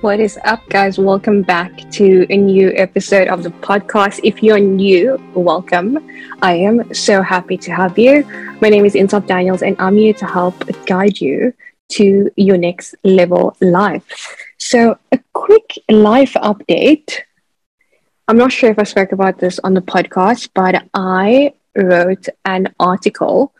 What is up, guys? Welcome back to a new episode of the podcast. If you're new, welcome. I am so happy to have you. My name is Insaf Daniels, and I'm here to help guide you to your next level life. So, a quick life update. I'm not sure if I spoke about this on the podcast, but I wrote an article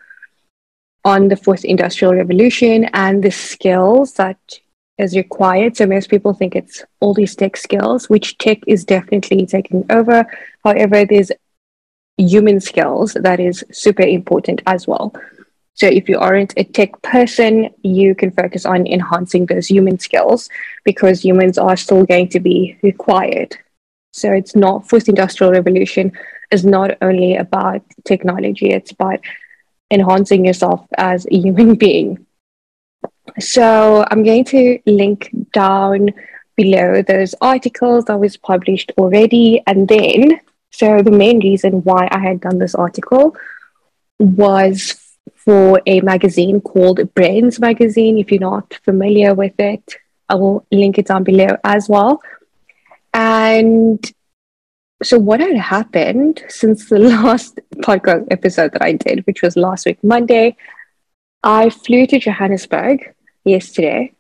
on the fourth industrial revolution and the skills that is required. So most people think it's all these tech skills, which tech is definitely taking over. However, there's human skills that is super important as well. So if you aren't a tech person, you can focus on enhancing those human skills because humans are still going to be required. So it's not fourth industrial revolution is not only about technology, it's about enhancing yourself as a human being. So I'm going to link down below those articles that was published already. And then, so the main reason why I had done this article was for a magazine called Brainz Magazine. If you're not familiar with it, I will link it down below as well. And so, what had happened since the last podcast episode that I did, which was last week, Monday, I flew to Johannesburg yesterday.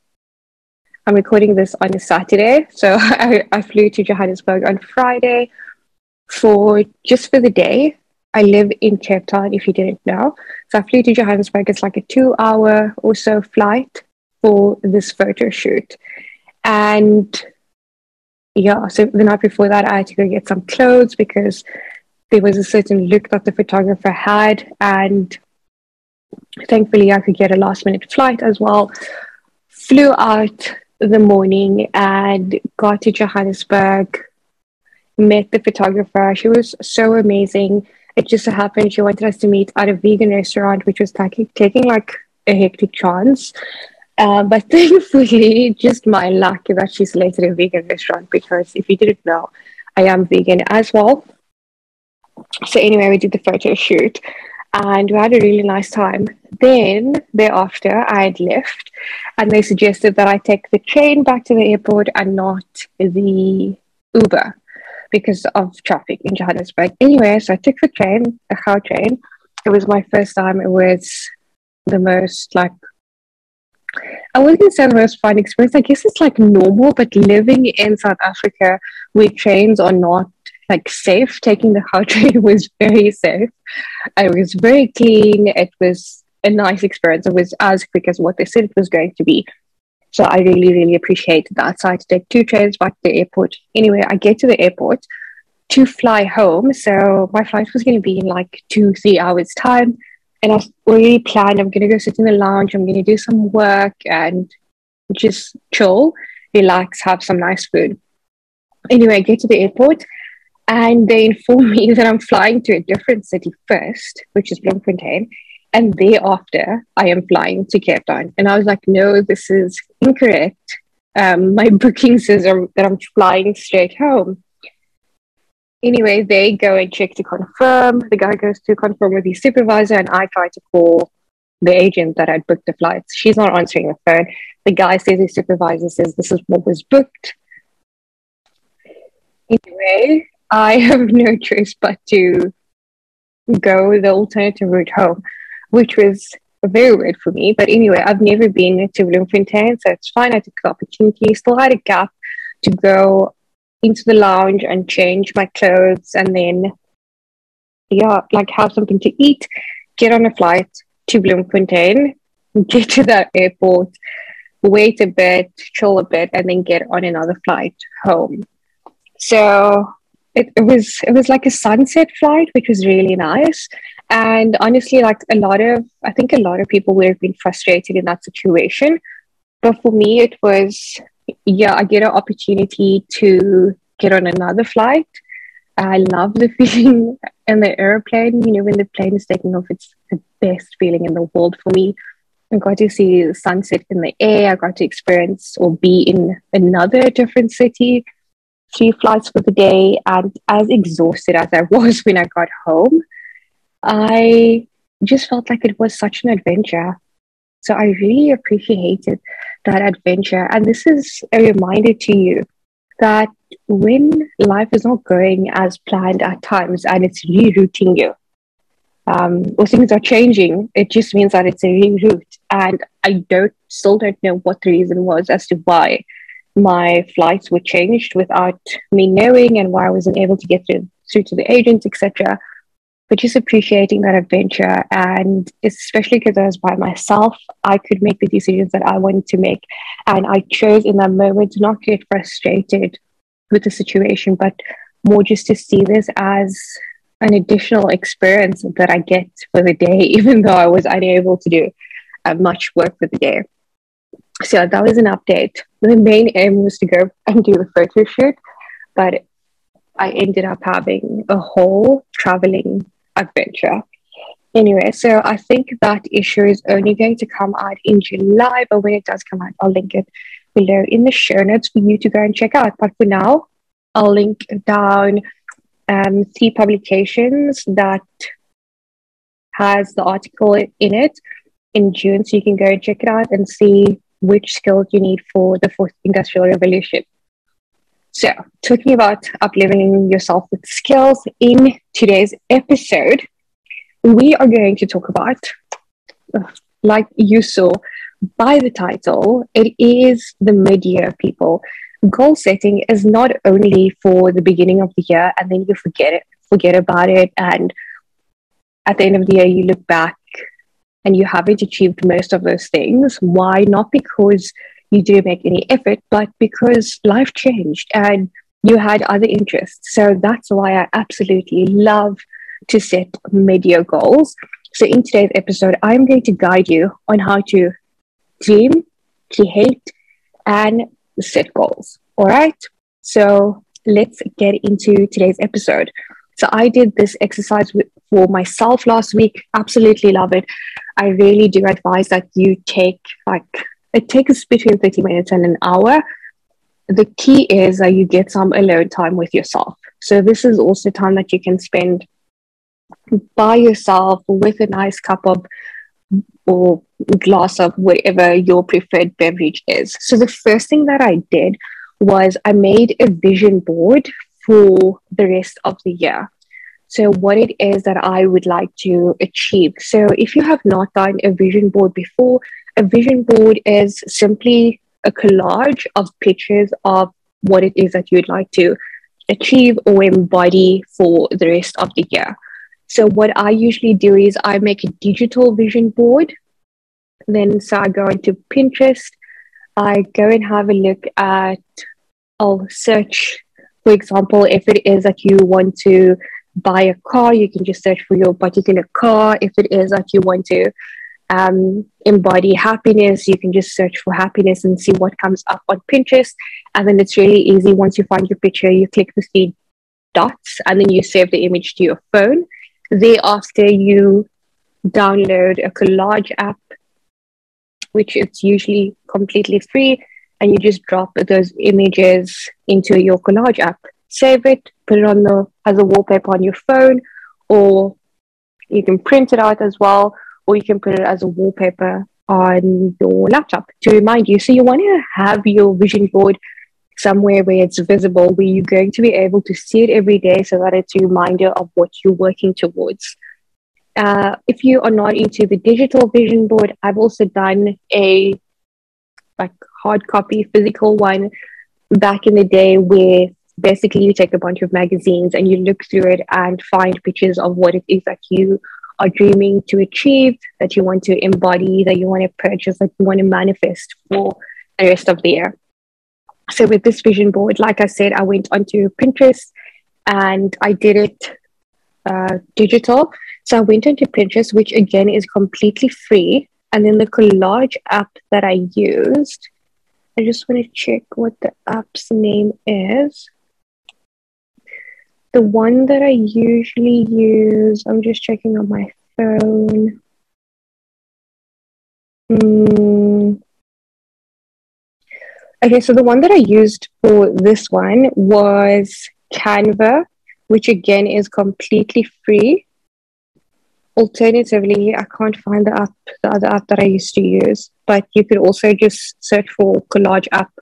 I'm recording this on a Saturday. So I, I flew to Johannesburg on Friday for just for the day. I live in Cape Town, if you didn't know. So I flew to Johannesburg. It's like a two hour or so flight for this photo shoot. And yeah, so the night before that, I had to go get some clothes because there was a certain look that the photographer had. And thankfully, I could get a last minute flight as well. Flew out the morning and got to Johannesburg, met the photographer. She was so amazing. It just so happened she wanted us to meet at a vegan restaurant, which was taking, taking like a hectic chance. Uh, but thankfully, just my luck that she selected a vegan restaurant because if you didn't know, I am vegan as well. So anyway, we did the photo shoot and we had a really nice time. Then thereafter, I had left, and they suggested that I take the train back to the airport and not the Uber because of traffic in Johannesburg. Anyway, so I took the train, the Gautrain. It was my first time. It was the most like I wouldn't say the most fun experience. I guess it's like normal, but living in South Africa where trains are not like safe. Taking the Gautrain was very safe. It was very clean. It was a nice experience. It was as quick as what they said it was going to be. So I really, really appreciated that. So I had to take two trains back to the airport. Anyway, I get to the airport to fly home. So my flight was going to be in like two, three hours' time. And I already planned I'm going to go sit in the lounge, I'm going to do some work and just chill, relax, have some nice food. Anyway, I get to the airport and they inform me that I'm flying to a different city first, which is Bloemfontein. And thereafter, I am flying to Cape Town. And I was like, no, this is incorrect. Um, my booking says that I'm flying straight home. Anyway, they go and check to confirm. The guy goes to confirm with his supervisor, and I try to call the agent that had booked the flights. She's not answering the phone. The guy says his supervisor says this is what was booked. Anyway, I have no choice but to go the alternative route home, which was very weird for me. But anyway, I've never been to Bloemfontein, so it's fine. I took the opportunity, still had a gap to go into the lounge and change my clothes and then, yeah, like have something to eat, get on a flight to Bloemfontein, get to that airport, wait a bit, chill a bit, and then get on another flight home. So it, it was it was like a sunset flight, which was really nice. And honestly, like a lot of I think a lot of people would have been frustrated in that situation. But for me, it was yeah, I get an opportunity to get on another flight. I love the feeling in the airplane. You know, when the plane is taking off, it's the best feeling in the world for me. I got to see the sunset in the air. I got to experience or be in another different city three flights for the day. And as exhausted as I was when I got home, I just felt like it was such an adventure. So I really appreciated that adventure. And this is a reminder to you that when life is not going as planned at times and it's rerouting you, um, or things are changing, it just means that it's a reroute. And I don't still don't know what the reason was as to why my flights were changed without me knowing and why I wasn't able to get through, through to the agents, etc. But just appreciating that adventure, and especially because I was by myself, I could make the decisions that I wanted to make. And I chose in that moment to not get frustrated with the situation, but more just to see this as an additional experience that I get for the day, even though I was unable to do uh, much work for the day. So that was an update. The main aim was to go and do the photo shoot, but I ended up having a whole traveling adventure. Anyway, so I think that issue is only going to come out in July, but when it does come out, I'll link it below in the show notes for you to go and check out. But for now, I'll link down um, three publications that has the article in it in June, so you can go check it out and see which skills you need for the fourth industrial revolution. So, talking about upleveling yourself with skills in today's episode, we are going to talk about, uh, like you saw by the title, it is the mid year people goal setting is not only for the beginning of the year and then you forget it, forget about it. And at the end of the year, you look back and you haven't achieved most of those things. Why? Not because you didn't make any effort, but because life changed and you had other interests. So that's why I absolutely love to set mid-year goals. So in today's episode, I'm going to guide you on how to dream, create, and set goals. All right. So let's get into today's episode. So I did this exercise for myself last week. Absolutely love it. I really do advise that you take like it takes between 30 minutes and an hour. The key is that you get some alone time with yourself. So this is also time that you can spend by yourself with a nice cup of or glass of whatever your preferred beverage is. So the first thing that I did was I made a vision board for the rest of the year. So, what it is that I would like to achieve. So, if you have not done a vision board before, a vision board is simply a collage of pictures of what it is that you'd like to achieve or embody for the rest of the year. So, what I usually do is I make a digital vision board. Then, so I go into Pinterest, I go and have a look at, I'll search, for example, if it is that you want to buy a car, you can just search for your particular car. If it is that you want to um, embody happiness, you can just search for happiness and see what comes up on Pinterest. And then it's really easy. Once you find your picture, you click the three dots and then you save the image to your phone Thereafter, you download a collage app, which is usually completely free, and you just drop those images into your collage app. Save it, put it on the as a wallpaper on your phone, or you can print it out as well, or you can put it as a wallpaper on your laptop to remind you. So you want to have your vision board somewhere where it's visible, where you're going to be able to see it every day so that it's a reminder of what you're working towards. Uh, if you are not into the digital vision board, I've also done a like hard copy physical one back in the day where basically you take a bunch of magazines and you look through it and find pictures of what it is that you are dreaming to achieve, that you want to embody, that you want to purchase, that you want to manifest for the rest of the year so with this vision board, like I said, I went onto Pinterest and I did it uh, digital. So I went into Pinterest, which again is completely free. And then the collage app that I used, I just want to check what the app's name is. The one that I usually use, I'm just checking on my phone. Mm, Okay, so the one that I used for this one was Canva, which again is completely free. alternatively, I can't find the app, the other app that I used to use, but you could also just search for collage app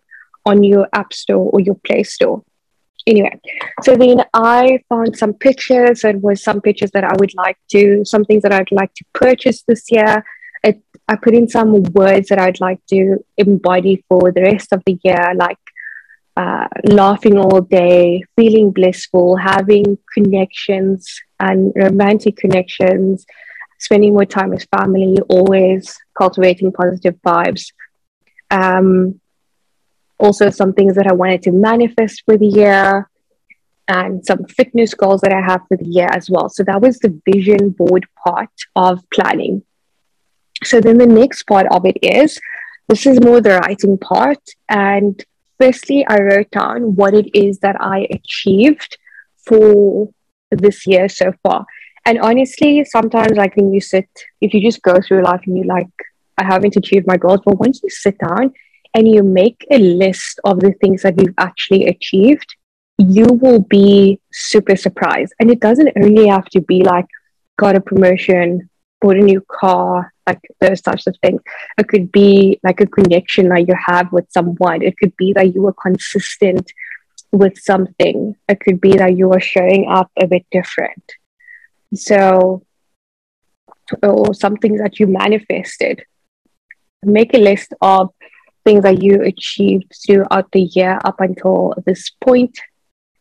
on your app store or your play store. Anyway, so then I found some pictures. It was some pictures that I would like to, some things that I'd like to purchase this year. It, I put in some words that I'd like to embody for the rest of the year, like uh, laughing all day, feeling blissful, having connections and romantic connections, spending more time with family, always cultivating positive vibes. Um, also, some things that I wanted to manifest for the year, and some fitness goals that I have for the year as well. So that was the vision board part of planning. So then the next part of it is this is more the writing part. And firstly, I wrote down what it is that I achieved for this year so far. And honestly, sometimes like when you sit, if you just go through life and you like, I haven't achieved my goals, but once you sit down and you make a list of the things that you've actually achieved, you will be super surprised. And it doesn't only have to be like, got a promotion, bought a new car, like those types of things. It could be like a connection that you have with someone. It could be that you were consistent with something. It could be that you are showing up a bit different. So, or something that you manifested. Make a list of things that you achieved throughout the year up until this point.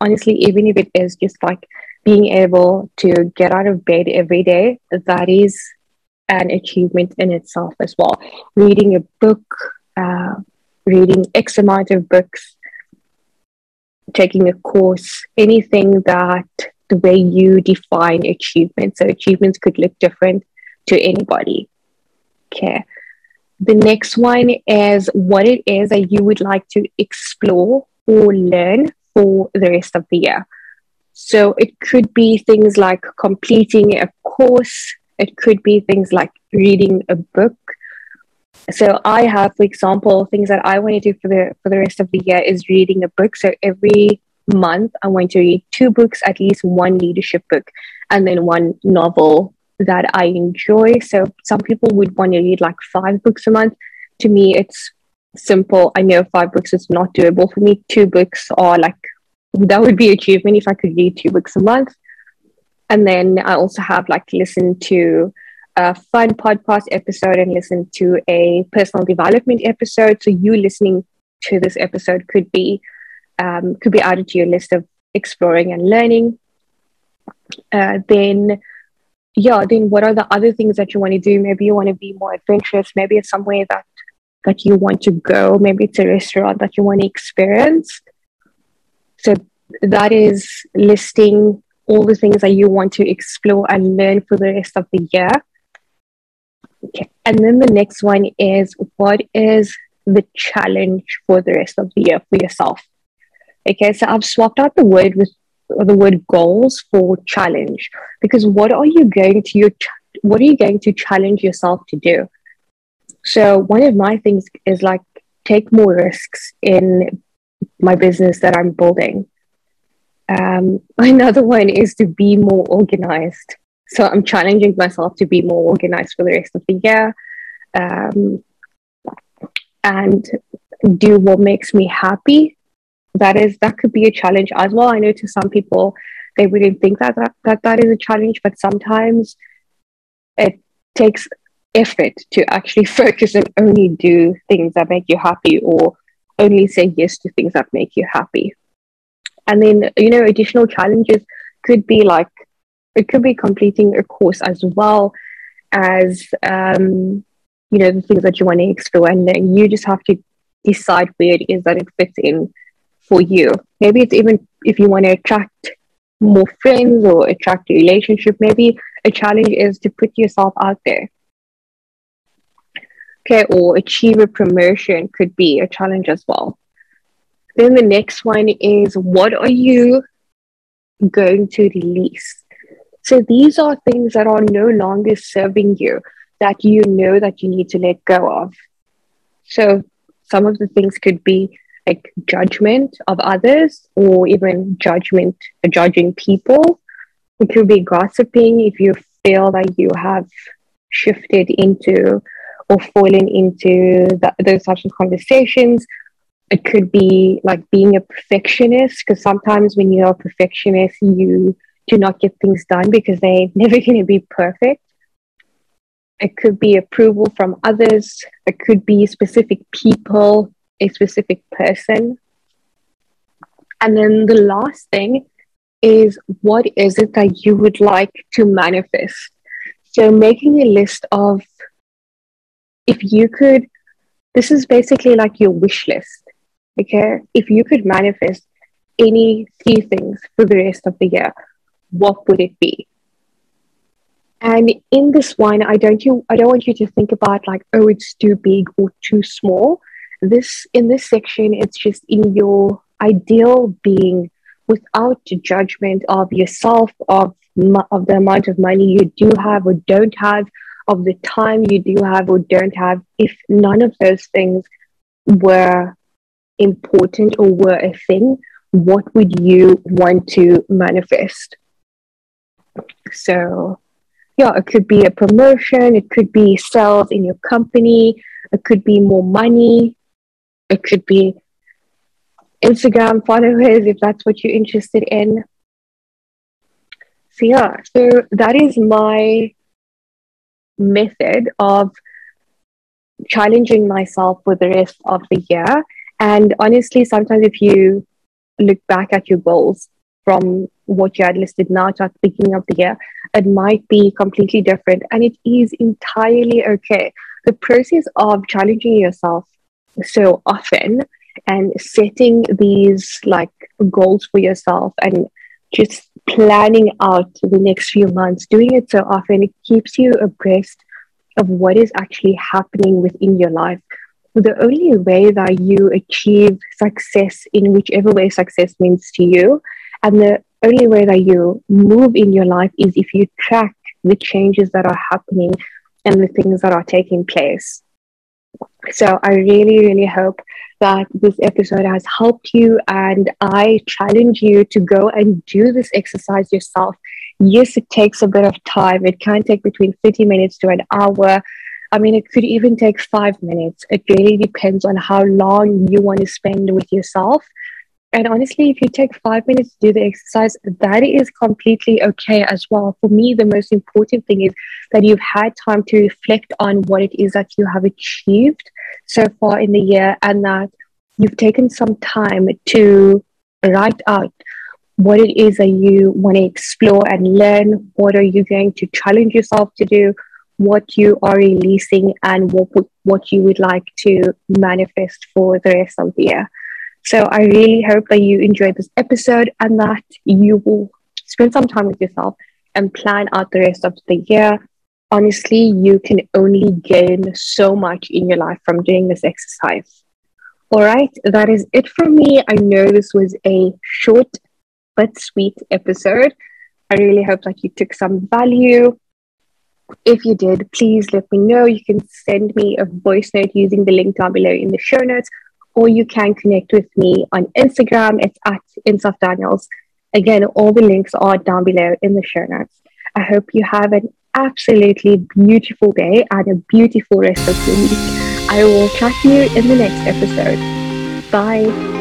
Honestly, even if it is just like being able to get out of bed every day, that is an achievement in itself as well. Reading a book, uh, reading X amount of books, taking a course, anything that the way you define achievement. So achievements could look different to anybody. Okay. The next one is what it is that you would like to explore or learn for the rest of the year. So it could be things like completing a course, it could be things like reading a book. So I have, for example, things that I want to do for the for the rest of the year is reading a book. So every month I want to read two books, at least one leadership book, and then one novel that I enjoy. So some people would want to read like five books a month. To me, it's simple. I know five books is not doable for me. Two books are like that would be achievement if I could read two books a month. And then I also have like listen to a fun podcast episode and listen to a personal development episode. So you listening to this episode could be um, could be added to your list of exploring and learning. Uh, then yeah, then what are the other things that you want to do? Maybe you want to be more adventurous. Maybe it's somewhere that that you want to go. Maybe it's a restaurant that you want to experience. So that is listing all the things that you want to explore and learn for the rest of the year. Okay. And then the next one is what is the challenge for the rest of the year for yourself? Okay, so I've swapped out the word with the word goals for challenge because what are you going to your what are you going to challenge yourself to do? So one of my things is like take more risks in my business that I'm building. Um, another one is to be more organized. So I'm challenging myself to be more organized for the rest of the year um, and do what makes me happy. That is that could be a challenge as well. I know to some people they wouldn't think that that, that, that is a challenge, but sometimes it takes effort to actually focus and only do things that make you happy or only say yes to things that make you happy. And then, you know, additional challenges could be like, it could be completing a course as well as, um, you know, the things that you want to explore. And then you just have to decide where it is that it fits in for you. Maybe it's even if you want to attract more friends or attract a relationship, maybe a challenge is to put yourself out there. Okay, or achieve a promotion could be a challenge as well. Then the next one is what are you going to release? So these are things that are no longer serving you that you know that you need to let go of. So some of the things could be like judgment of others or even judgment judging people. It could be gossiping if you feel that you have shifted into or fallen into those types of conversations. It could be like being a perfectionist, because sometimes when you're a perfectionist, you do not get things done because they're never going to be perfect. It could be approval from others. It could be specific people, a specific person. And then the last thing is what is it that you would like to manifest? So, making a list of if you could, this is basically like your wish list. Okay. If you could manifest any three things for the rest of the year, what would it be? And in this one, I don't you I don't want you to think about like, oh, it's too big or too small. This in this section, it's just in your ideal being without judgment of yourself, of of the amount of money you do have or don't have, of the time you do have or don't have, if none of those things were important or were a thing, what would you want to manifest? So, yeah, it could be a promotion, it could be sales in your company, it could be more money, it could be Instagram followers if that's what you're interested in. So, yeah, so that is my method of challenging myself for the rest of the year. And honestly, sometimes if you look back at your goals from what you had listed now to at the beginning of the year, it might be completely different. And it is entirely okay. The process of challenging yourself so often and setting these like goals for yourself and just planning out the next few months, doing it so often, it keeps you abreast of what is actually happening within your life. The only way that you achieve success in whichever way success means to you, and the only way that you move in your life is if you track the changes that are happening and the things that are taking place. So I really, really hope that this episode has helped you. And I challenge you to go and do this exercise yourself. Yes, it takes a bit of time. It can take between 30 minutes to an hour. I mean, it could even take five minutes. It really depends on how long you want to spend with yourself. And honestly, if you take five minutes to do the exercise, that is completely okay as well. For me, the most important thing is that you've had time to reflect on what it is that you have achieved so far in the year and that you've taken some time to write out what it is that you want to explore and learn. What are you going to challenge yourself to do? What you are releasing and what, what you would like to manifest for the rest of the year. So I really hope that you enjoyed this episode and that you will spend some time with yourself and plan out the rest of the year. Honestly, you can only gain so much in your life from doing this exercise. All right, that is it from me. I know this was a short but sweet episode. I really hope that you took some value. If you did, please let me know. You can send me a voice note using the link down below in the show notes, or you can connect with me on Instagram. It's at Insaf Daniels. Again, all the links are down below in the show notes. I hope you have an absolutely beautiful day and a beautiful rest of the week. I will chat to you in the next episode. Bye.